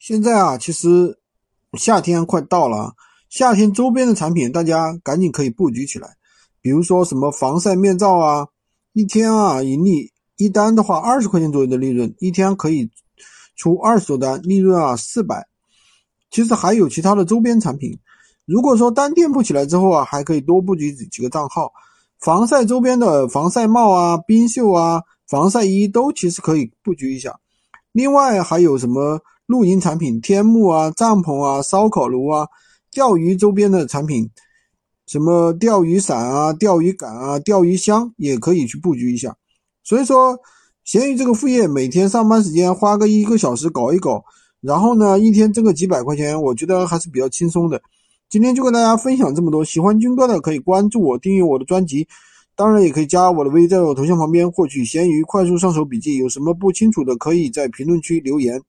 现在啊，其实夏天快到了，夏天周边的产品大家赶紧可以布局起来。比如说什么防晒面罩啊，一天啊盈利一单的话二十块钱左右的利润，一天可以出二十多单，利润啊四百。其实还有其他的周边产品，如果说单店铺起来之后啊，还可以多布局几个账号，防晒周边的防晒帽啊、冰袖啊、防晒衣都其实可以布局一下。另外还有什么？露营产品，天幕啊、帐篷啊、烧烤炉啊、钓鱼周边的产品，什么钓鱼伞啊、钓鱼竿啊、钓鱼箱也可以去布局一下。所以说，闲鱼这个副业，每天上班时间花个一个小时搞一搞，然后呢，一天挣个几百块钱，我觉得还是比较轻松的。今天就跟大家分享这么多，喜欢军哥的可以关注我，订阅我的专辑，当然也可以加我的微，在我头像旁边获取闲鱼快速上手笔记。有什么不清楚的，可以在评论区留言。